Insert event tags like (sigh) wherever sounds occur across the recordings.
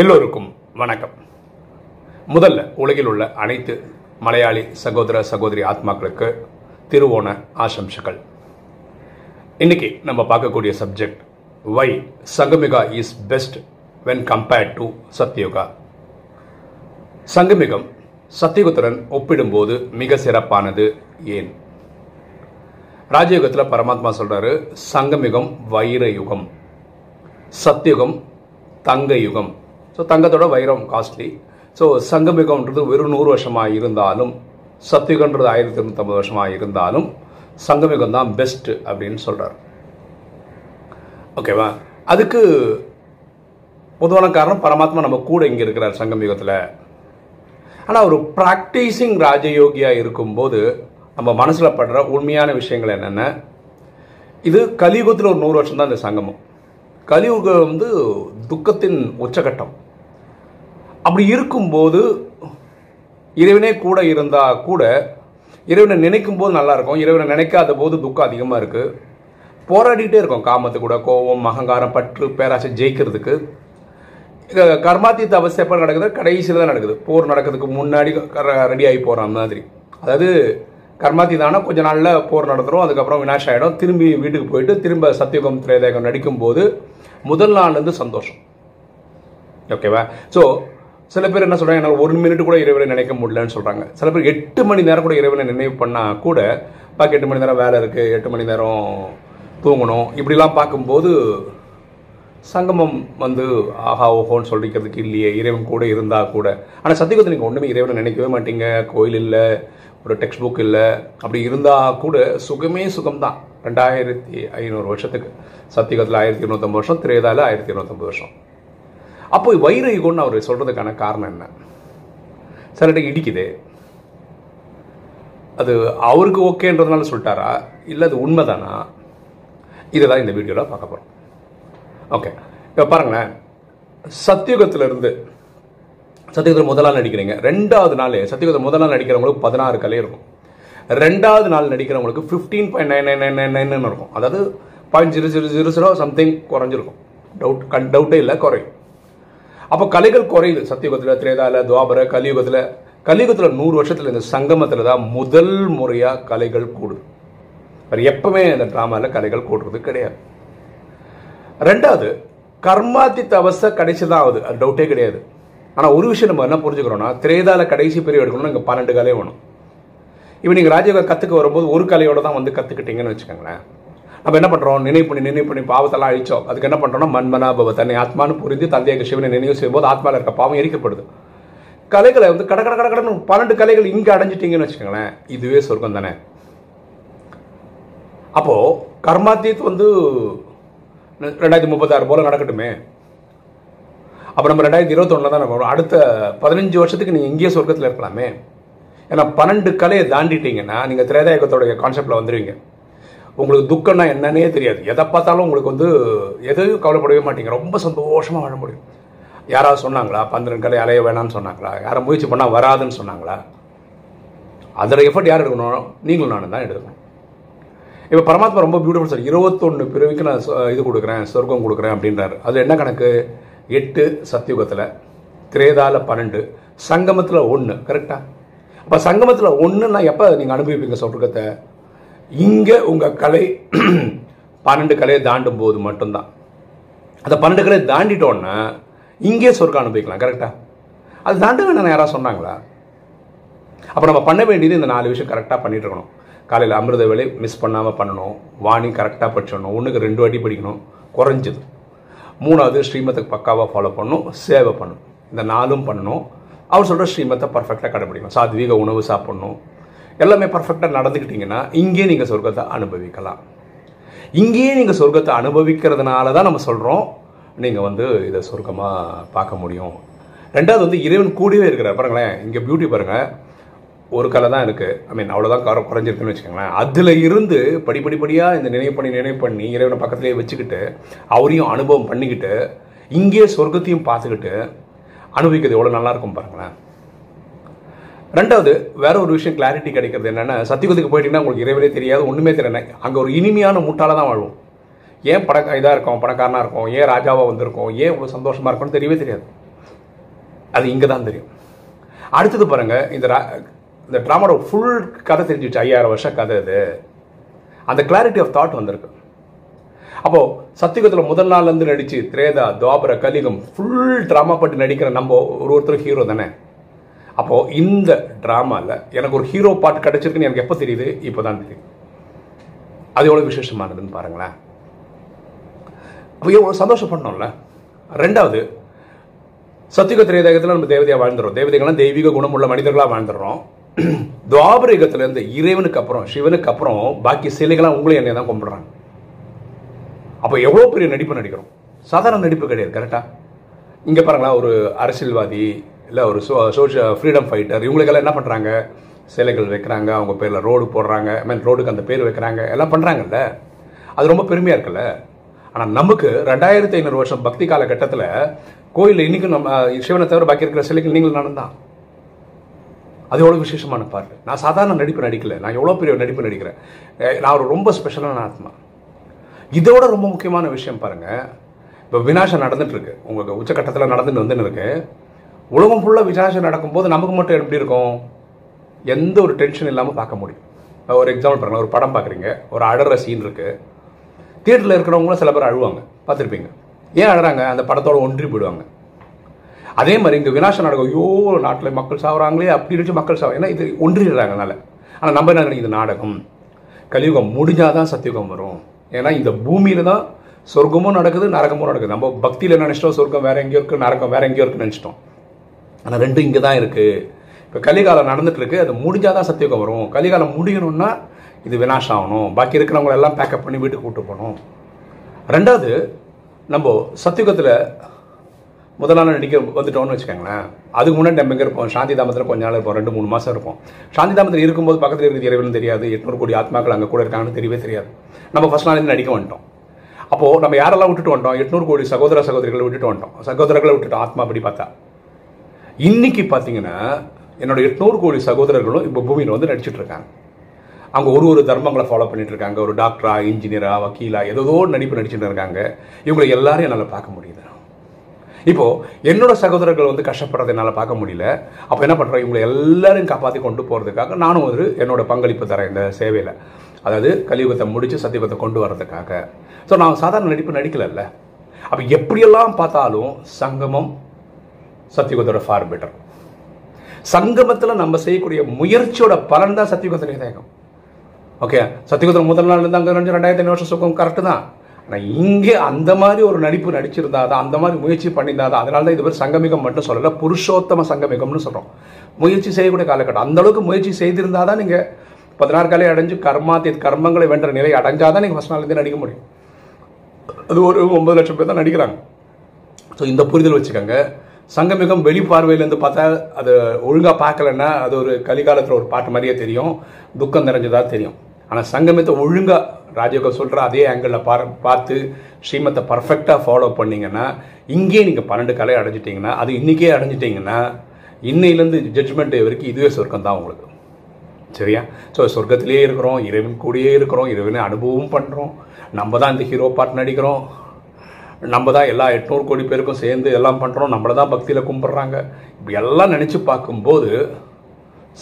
எல்லோருக்கும் வணக்கம். முதல்ல உலகில் உள்ள அனைத்து மலையாளி சகோதர சகோதரி ஆத்மாக்களுக்கு திருவோண ஆசம்சுகள். இன்னைக்கு நம்ம பார்க்கக்கூடிய subject why Sangamyuga is best when compared to Satyuga Sangamyugam சத்தியுகத்துடன் ஒப்பிடும்போது மிக சிறப்பானது ஏன்? ராஜயுகத்தில் பரமாத்மா சொல்கிறாரு சங்கமிகம் வைர யுகம் சத்தியுகம் தங்க யுகம். ஸோ தங்கத்தோட வைரம் காஸ்ட்லி ஸோ சங்கமிகம்ன்றது வெறும் நூறு வருஷமாக இருந்தாலும் சத்தியுகன்றது ஆயிரத்தி இருநூத்தம்பது வருஷமாக இருந்தாலும் சங்கமிகம் தான் பெஸ்ட் அப்படின்னு சொல்கிறார் ஓகேவா அதுக்கு பொதுவான காரணம் பரமாத்மா நம்ம கூட இங்கே இருக்கிறார் சங்கமிகத்தில் ஆனால் ஒரு ப்ராக்டிஸிங் ராஜயோகியாக இருக்கும்போது நம்ம மனசில் படுற உண்மையான விஷயங்கள் என்னென்ன? இது கலியுகத்தில் ஒரு நூறு வருஷம் தான் இந்த சங்கமம். கலியுகம் வந்து துக்கத்தின் உச்சகட்டம். அப்படி இருக்கும்போது இறைவனே கூட இருந்தால் கூட இறைவனை நினைக்கும் போது நல்லாயிருக்கும் இறைவனை நினைக்காத போது துக்கம் அதிகமாக இருக்குது போராடிட்டே இருக்கும். காமத்து கூட கோபம் அகங்காரம் பற்று பேராசை ஜெயிக்கிறதுக்கு. கர்மாத்தீத்த அவஸ்தை எப்போ நடக்குது? கடைசியில் தான் நடக்குது. போர் நடக்கிறதுக்கு முன்னாடி ரெடி ஆகி போகிற மாதிரி. அதாவது கர்மாத்தீதானா கொஞ்ச நாளில் போர் நடத்துகிறோம் அதுக்கப்புறம் வினாஷ் ஆகிடும் திரும்பி வீட்டுக்கு போயிட்டு திரும்ப சத்தியுகம் திரேதேகம் நடிக்கும்போது முதல் நாள்லேருந்து சந்தோஷம். ஓகேவா ஸோ சில பேர் என்ன சொல்கிறாங்க என்னால் ஒரு மினிட் கூட இறைவனை நினைக்க முடியலன்னு சொல்கிறாங்க சில பேர் எட்டு மணி நேரம் கூட இறைவனை நினைவு பண்ணால் கூட பாக்க எட்டு மணி நேரம் வேலை இருக்குது எட்டு மணி நேரம் தூங்கணும். இப்படிலாம் பார்க்கும்போது சங்கமம் வந்து ஆஹா ஓஹோன்னு சொல்லிக்கிறதுக்கு இல்லையே இறைவன் கூட இருந்தால் கூட. ஆனால் சத்தியகுத்து நீங்கள் ஒன்றுமே இறைவனை நினைக்கவே மாட்டீங்க கோயில் இல்லை ஒரு டெக்ஸ்ட் புக் இல்லை. அப்படி இருந்தால் கூட சுகமே சுகம்தான். ரெண்டாயிரத்தி ஐநூறு வருஷத்துக்கு. சத்தியகத்தில் ஆயிரத்தி இருநூத்தம்பது வருஷம் திரேதாவில் ஆயிரத்தி இருநூத்தம்பது வருஷம். அப்போ வைர யுகம்னு அவர் சொல்கிறதுக்கான காரணம் என்ன? சிலர்கிட்ட இடிக்குது. அது அவருக்கு ஓகேன்றதுனால சொல்லிட்டாரா? இல்லை அது உண்மைதானா? இதை தான் இந்த வீடியோவில் பார்க்க போகிறோம் ஓகே இப்போ பாருங்களேன். சத்தியுகத்துல இருந்து சத்தியுகத்தில் முதல் நாள் நடிக்கிறீங்க. ரெண்டாவது நாள் சத்தியுகத்தில் முதல் நாள் நடிக்கிறவங்களுக்கு பதினாறு கலை இருக்கும். ரெண்டாவது நாள் நடிக்கிறவங்களுக்கு fifteen point nine nine nine nine nine இருக்கும். அதாவது point zero zero zero zero something குறைஞ்சிருக்கும். Doubt கண் டவுட்டே இல்லை குறையும். அப்போ கலைகள் குறையுது சத்தியுகத்தில் திரேதால துவாபர கலியுகத்தில் கலியுகத்தில் நூறு வருஷத்தில் இந்த சங்கமத்தில் தான் முதல் முறையாக கலைகள் கூடுது. வேறு எப்பவுமே இந்த ட்ராமாவில் கலைகள் கூடுறது கிடையாது. ரெண்டாவது கர்மாத்தித்த அவஸ்தை கடைசி தான் ஆகுது. அது டவுட்டே கிடையாது. ஆனால் ஒரு விஷயம் நம்ம என்ன புரிஞ்சுக்கிறோம்னா திரேதால கடைசி பெரிய எடுக்கணும்னா இங்கே பன்னெண்டு கலை வேணும். இப்போ நீங்கள் ராஜயோக கற்றுக்க வரும்போது ஒரு கலையோட தான் வந்து கற்றுக்கிட்டீங்கன்னு வச்சுக்கோங்களேன். நம்ம என்ன பண்ணுறோம் நினைவு பண்ணி நினைவு பண்ணி பாவத்தெல்லாம் அழிச்சோம். அதுக்கு என்ன பண்ணுறோம்னா மண்மனாபவ தன்னை ஆத்மானு புரிந்து தந்தையாக சிவனை நினைவு செய்யும்போது ஆத்மாவில் இருக்க பாவம் எரிக்கப்படுது. கலைகளை வந்து கட கட கட கடன்னு பன்னெண்டு கலைகள் இங்கே அடைஞ்சிட்டீங்கன்னு வச்சுக்கோங்களேன். இதுவே சொர்க்கம் தானே. அப்போது கர்மாத்தீத் வந்து ரெண்டாயிரத்தி முப்பத்தாறு போல நடக்கட்டுமே. அப்போ நம்ம ரெண்டாயிரத்தி இருபத்தொன்னில் தான் நம்ம அடுத்த பதினஞ்சு வருஷத்துக்கு நீங்கள் இங்கேயே சொர்க்கத்தில் இருக்கலாமே. ஏன்னா பன்னெண்டு கலையை தாண்டிட்டீங்கன்னா நீங்கள் திரேதாயகத்தோடைய கான்செப்டில் வந்துடுவீங்க உங்களுக்கு துக்கம்னா என்னன்னே தெரியாது. எதை பார்த்தாலும் உங்களுக்கு வந்து எதையும் கவலைப்படவே மாட்டீங்க. ரொம்ப சந்தோஷமாக வாழ முடியும். யாராவது சொன்னாங்களா? பன்னிரண்டு கலை அலைய வேணாம்னு சொன்னாங்களா? யாரும் முயற்சி பண்ணால் வராதுன்னு சொன்னாங்களா? அதில் எஃபர்ட் யார் எடுக்கணும்? நீங்களும் நானும் தான் எடுக்கணும். இப்போ பரமாத்மா ரொம்ப பியூட்டிஃபுல் சார் இருபத்தொன்று பிறவிக்கு நான் சொ- இது கொடுக்குறேன் சொர்க்கம் கொடுக்குறேன் அப்படின்றாரு. அது என்ன கணக்கு? எட்டு சத்தியுகத்தில் திரேதால பன்னெண்டு சங்கமத்தில் ஒன்று கரெக்டாக அப்போ சங்கமத்தில் ஒன்றுன்னா எப்போ நீங்கள் அனுபவிப்பீங்க சொர்க்கத்தை இங்கே உங்கள் கலை (clears throat) பன்னெண்டு கலையை தாண்டும் போது மட்டும்தான். அந்த பன்னெண்டு கலையை தாண்டிட்டோன்னா இங்கே சொர்க்கம் அனுபவிக்கலாம் கரெக்டாக அது தாண்ட வேணாம் யாராவது சொன்னாங்களா? அப்போ நம்ம பண்ண வேண்டியது இந்த நாலு விஷயம் கரெக்டாக பண்ணிட்டு இருக்கணும். காலையில் அமிர்த வேலை மிஸ் பண்ணாமல் பண்ணணும். வாணி கரெக்டாக படிச்சிடணும். ஒன்றுக்கு ரெண்டு வாட்டி படிக்கணும். குறைஞ்சது. மூணாவது ஸ்ரீமத்துக்கு பக்காவாக ஃபாலோ பண்ணணும். சேவை பண்ணணும். இந்த நாலும் பண்ணணும். அவர் சொல்கிற ஸ்ரீமத்தை பர்ஃபெக்டாக கடைபிடிக்கணும். சாத்வீக உணவு சாப்பிட்ணும். எல்லாமே பர்ஃபெக்டாக நடந்துக்கிட்டிங்கன்னா இங்கேயே நீங்கள் சொர்க்கத்தை அனுபவிக்கலாம். இங்கேயே நீங்கள் சொர்க்கத்தை அனுபவிக்கிறதுனால தான் நம்ம சொல்கிறோம் நீங்கள் வந்து இதை சொர்க்கமாக பார்க்க முடியும். ரெண்டாவது வந்து இறைவன் கூடவே இருக்கிறார். பாருங்களேன் இங்கே பியூட்டி பாருங்கள் ஒரு கலை தான் இருக்குது ஐ மீன் அவ்வளோதான் குறை குறைஞ்சிருக்குன்னு வச்சுக்கோங்களேன். அதில் இருந்து படிப்படிப்படியாக இந்த நினைவு பண்ணி நினைவு பண்ணி இறைவனை பக்கத்துலேயே வச்சுக்கிட்டு அவரையும் அனுபவம் பண்ணிக்கிட்டு இங்கேயே சொர்க்கத்தையும் பார்த்துக்கிட்டு அனுபவிக்கிறது எவ்வளோ நல்லா இருக்கும் பாருங்களேன். ரெண்டாவது வேற ஒரு விஷயம் கிளாரிட்டி கிடைக்கிறது என்னென்னா சத்தியகுதிக்கு போயிட்டீங்கன்னா உங்களுக்கு இறைவரே தெரியாது ஒன்றுமே தெரியல அங்கே ஒரு இனிமையான மூட்டால தான் வாழும் ஏன் பட இதாக இருக்கும் பணக்காரனாக இருக்கும் ஏன் ராஜாவாக வந்திருக்கோம் ஏன் இவ்வளோ சந்தோஷமாக இருக்கும்னு தெரியவே தெரியாது. அது இங்கே தான் தெரியும். அடுத்தது பாருங்கள் இந்த ரா- இந்த ட்ராமாவோட ஃபுல் கதை தெரிஞ்சிச்சு ஐயாயிரம் வருஷம் கதை இது அந்த கிளாரிட்டி ஆஃப் தாட் வந்திருக்கு. அப்போது சத்தியுகத்தில் முதல் நாள்லேருந்து நடித்து நடிச்சு திரேதா துவாபர கலிகம் ஃபுல் ட்ராமா பட்டு நடிக்கிற நம்ம ஒரு ஒருத்தர் ஹீரோ தானே? அப்போது இந்த ட்ராமாவில் எனக்கு ஒரு ஹீரோ பாட்டு கிடைச்சிருக்குன்னு எனக்கு எப்போ தெரியுது? இப்போதான் தெரியுது. அது எவ்வளோ விசேஷமானதுன்னு பாருங்களேன். அப்போ எவ்வளோ சந்தோஷப்படணும்ல ரெண்டாவது சத்தியுக திரேதகத்தில் நம்ம தேவதையாக வாழ்ந்துடுறோம் தேவதைகள்லாம் தெய்வீக குணமுள்ள மனிதர்களாக வாழ்ந்துடுறோம் (clears throat) துவாபர இருந்த இறைவனுக்கு அப்புறம் சிவனுக்கு அப்புறம் பாக்கி சிலைகள்லாம் உங்களையும் என்னை தான் கும்பிடுறாங்க. அப்போ எவ்வளோ பெரிய நடிப்பு நடிக்கிறோம். சாதாரண நடிப்பு கிடையாது கரெக்டாக இங்கே பாருங்களேன் ஒரு அரசியல்வாதி இல்லை ஒரு சோ சோஷியல் ஃப்ரீடம் ஃபைட்டர் இவங்களுக்கெல்லாம் என்ன பண்ணுறாங்க சிலைகள் வைக்கிறாங்க அவங்க பேரில் ரோடு போடுறாங்க. ஐ மீன் ரோடுக்கு அந்த பேர் வைக்கிறாங்க. எல்லாம் பண்ணுறாங்கல்ல அது ரொம்ப பெருமையாக இருக்குல்ல. ஆனால் நமக்கு ரெண்டாயிரத்தி ஐநூறு வருஷம் பக்தி காலகட்டத்தில் கோயிலில் இன்றைக்கும் நம்ம சிவனை தவிர பாக்கி இருக்கிற சிலைகள் நீங்கள் நானும் தான் அது எவ்வளோ விசேஷமான பாட்டு. நான் சாதாரண நடிப்பு நடிக்கல. நான் எவ்வளோ பெரிய நடிப்பு நடிக்கிறேன். நான் ஒரு ரொம்ப ஸ்பெஷலான ஆத்மா. இதோட ரொம்ப முக்கியமான விஷயம் பாருங்கள் இப்போ வினாசம் நடந்துட்டுருக்கு உங்களுக்கு உச்சக்கட்டத்தில் நடந்துட்டு வந்துன்னு இருக்கு? உலகம் ஃபுல்லாக விசாரிச்சு நடக்கும்போது நமக்கு மட்டும் எப்படி இருக்கும்? எந்த ஒரு டென்ஷன் இல்லாமல் பார்க்க முடியும். ஒரு எக்ஸாம்பிள் பாருங்கள் ஒரு படம் பார்க்குறீங்க. ஒரு அழற சீன் இருக்குது தியேட்டரில் இருக்கிறவங்களும் சில பேர் அழுவாங்க. பார்த்துருப்பீங்க. ஏன் அழறாங்க? அந்த படத்தோட ஒன்றி போயிடுவாங்க. அதே மாதிரி இங்கே வினாசம் நடக்கும். ஐயோ நாட்டில் மக்கள் சாகுறாங்களே அப்படி இருந்துச்சு மக்கள் சாவு. ஏன்னா இது ஒன்றிடுறாங்க அதனால். ஆனால் நம்ம என்ன இது நாடகம். கலியுகம் முடிஞ்சால் தான் சத்தியுகம் வரும். ஏன்னா இந்த பூமியில் தான் சொர்க்கமும் நடக்குது நரகமும் நடக்குது. நம்ம பக்தியில் நினச்சிட்டோம்? சொர்க்கம் வேறு எங்கேயோ இருக்குது நரகம் வேறு எங்கேயோ இருக்குன்னு நினச்சிட்டோம். ஆனால் ரெண்டும் இங்கே தான் இருக்குது இப்போ கலிகாலம் நடந்துகிட்ருக்கு அது முடிஞ்சால் தான் சத்தியுகம் வரும். கலிகாலம் முடியணும்னா இது வினாஷம் ஆகணும் பாக்கி இருக்கிறவங்கள எல்லாம் பேக்கப் பண்ணி வீட்டுக்கு கூப்பிட்டு போகணும். ரெண்டாவது நம்ம சத்தியுகத்தில் முதல் நாள் நடிக்க வந்துட்டோம்னு வச்சுக்கோங்களேன். அதுக்கு முன்னாடி நம்ம எங்கே இருப்போம்? சாந்தி தாமத்தில் கொஞ்ச நாள் இருப்போம். ரெண்டு மூணு மாதம் இருப்போம். சாந்தி தாமத்தில் இருக்கும்போது பக்கத்தில் இருக்கிறது இறைவன் தெரியாது. எட்நூறு கோடி ஆத்மாக்கள் அங்கே கூட இருக்காங்கன்னு தெரியவே தெரியாது. நம்ம ஃபஸ்ட் நாள் நடிக்க வந்துட்டோம். அப்போது நம்ம யாரெல்லாம் விட்டுட்டு வந்துட்டோம்? எட்நூறு கோடி சகோதர சகோதரிகளை விட்டுட்டு வந்துட்டோம். சகோதரர்களை விட்டுட்டோம். ஆத்மா அப்படி பார்த்தா. இன்னைக்கு பார்த்தீங்கன்னா என்னோட எட்நூறு கோடி சகோதரர்களும் இப்போ பூமியில் வந்து நடிச்சிட்டு இருக்காங்க. அவங்க ஒரு ஒரு தர்மங்களை ஃபாலோ பண்ணிகிட்ருக்காங்க இருக்காங்க. ஒரு டாக்டரா இன்ஜினியரா வக்கீலா ஏதோ நடிப்பு நடிச்சுட்டு இருக்காங்க. இவங்களை எல்லாரையும் என்னால் பார்க்க முடியுது. இப்போ என்னோட சகோதரர்கள் வந்து கஷ்டப்படுறதை என்னால் பார்க்க முடியல. அப்போ என்ன பண்ணுறேன் இவங்களை எல்லாரையும் காப்பாற்றி கொண்டு போகிறதுக்காக நானும் ஒரு என்னோட பங்களிப்பு தரேன் இந்த சேவையில். அதாவது கலியுகத்தை முடித்து சத்தியுகத்தை கொண்டு வர்றதுக்காக. ஸோ நான் சாதாரண நடிப்பு நடிக்கலல்ல. அப்போ எப்படியெல்லாம் பார்த்தாலும் சங்கமம் சத்தியுகத்தோட ஃபார் பெட்டர் சங்கமத்தில் நம்ம செய்யக்கூடிய முயற்சியோட பலன் தான் சத்தியுகத்திலே தேகம் ஓகே சத்தியகுதிரம் முதல் நாள் இருந்து அங்கே நினைச்சு ரெண்டாயிரத்தி ஐநூறு வருஷம் சுகம் கரெக்டு தான். ஆனால் இங்கே அந்த மாதிரி ஒரு நடிப்பு நடிச்சிருந்தா தான் அந்த மாதிரி முயற்சி பண்ணியிருந்தா தான் அதனால தான் இது பேர் சங்கமிகம் மட்டும் சொல்லலை புருஷோத்தம சங்கமிகம்னு சொல்கிறோம் முயற்சி செய்யக்கூடிய காலகட்டம். அந்த அளவுக்கு முயற்சி செய்திருந்தா தான் நீங்கள் பதினாறு காலையை அடைஞ்சு கர்மாத்தி கர்மங்களை வென்ற நிலை அடைஞ்சால் தான் நீங்கள் ஃபஸ்ட் நாள்லேருந்து நடிக்க முடியும். அது ஒரு ஒன்பது லட்சம் பேர் தான் நடிக்கிறாங்க. ஸோ இந்த புரிதல் வச்சுக்கோங்க. சங்கமிகம் வெளி பார்வையிலேருந்து பார்த்தா அது ஒழுங்காக பார்க்கலன்னா அது ஒரு கலிகாலத்தில் ஒரு பாட்டு மாதிரியே தெரியும். துக்கம் நிறைஞ்சதாக தெரியும். ஆனால் சங்கமத்தை ஒழுங்காக ராஜயோகம் சொல்கிற அதே ஆங்கிளில் பார் பார்த்து ஸ்ரீமத்தை பர்ஃபெக்டாக ஃபாலோ பண்ணிங்கன்னா இங்கேயே நீங்கள் பன்னெண்டு கலை அடைஞ்சிட்டிங்கன்னா அது இன்றைக்கே அடைஞ்சிட்டிங்கன்னா இன்னையிலேருந்து ஜட்ஜ்மெண்ட் வரைக்கும் இதுவே சொர்க்கம் தான் உங்களுக்கு. சரியா? ஸோ சொர்க்கத்திலேயே இருக்கிறோம் இறைவன் கூடயே இருக்கிறோம் இறைவனை அனுபவம் பண்ணுறோம் நம்ம தான் இந்த ஹீரோ பாட்டு நடிக்கிறோம். நம்ம தான் எல்லா எட்நூறு கோடி பேருக்கும் சேர்ந்து எல்லாம் பண்ணுறோம் நம்மளை தான் பக்தியில் கும்பிட்றாங்க. இப்படி எல்லாம் நினச்சி பார்க்கும்போது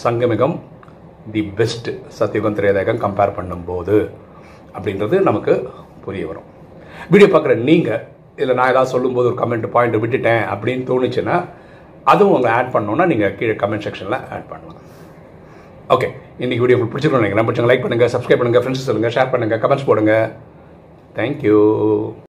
Sangamyugam the best Satyugam Tretayugam compare பண்ணும்போது அப்படின்றது நமக்கு புரிய வரும். வீடியோ பார்க்குற நீங்கள் இதில் நான் ஏதாவது சொல்லும்போது ஒரு கமெண்ட் பாயிண்ட் விட்டுட்டேன் அப்படின்னு தோணுச்சுன்னா அதுவும் உங்களை ஆட் பண்ணோன்னா நீங்கள் கீழே கமெண்ட் செக்ஷனில் ஆட் பண்ணலாம். ஓகே இன்றைக்கி வீடியோ உங்களுக்கு பிடிச்சிருக்கோம் நினைக்கிறேன். பிடிச்சவங்க லைக் பண்ணுங்கள் சப்ஸ்கிரைப் பண்ணுங்கள் ஃப்ரெண்ட்ஸ் சொல்லுங்கள் ஷேர் பண்ணுங்கள் கமெண்ட்ஸ் போடுங்க. தேங்க்யூ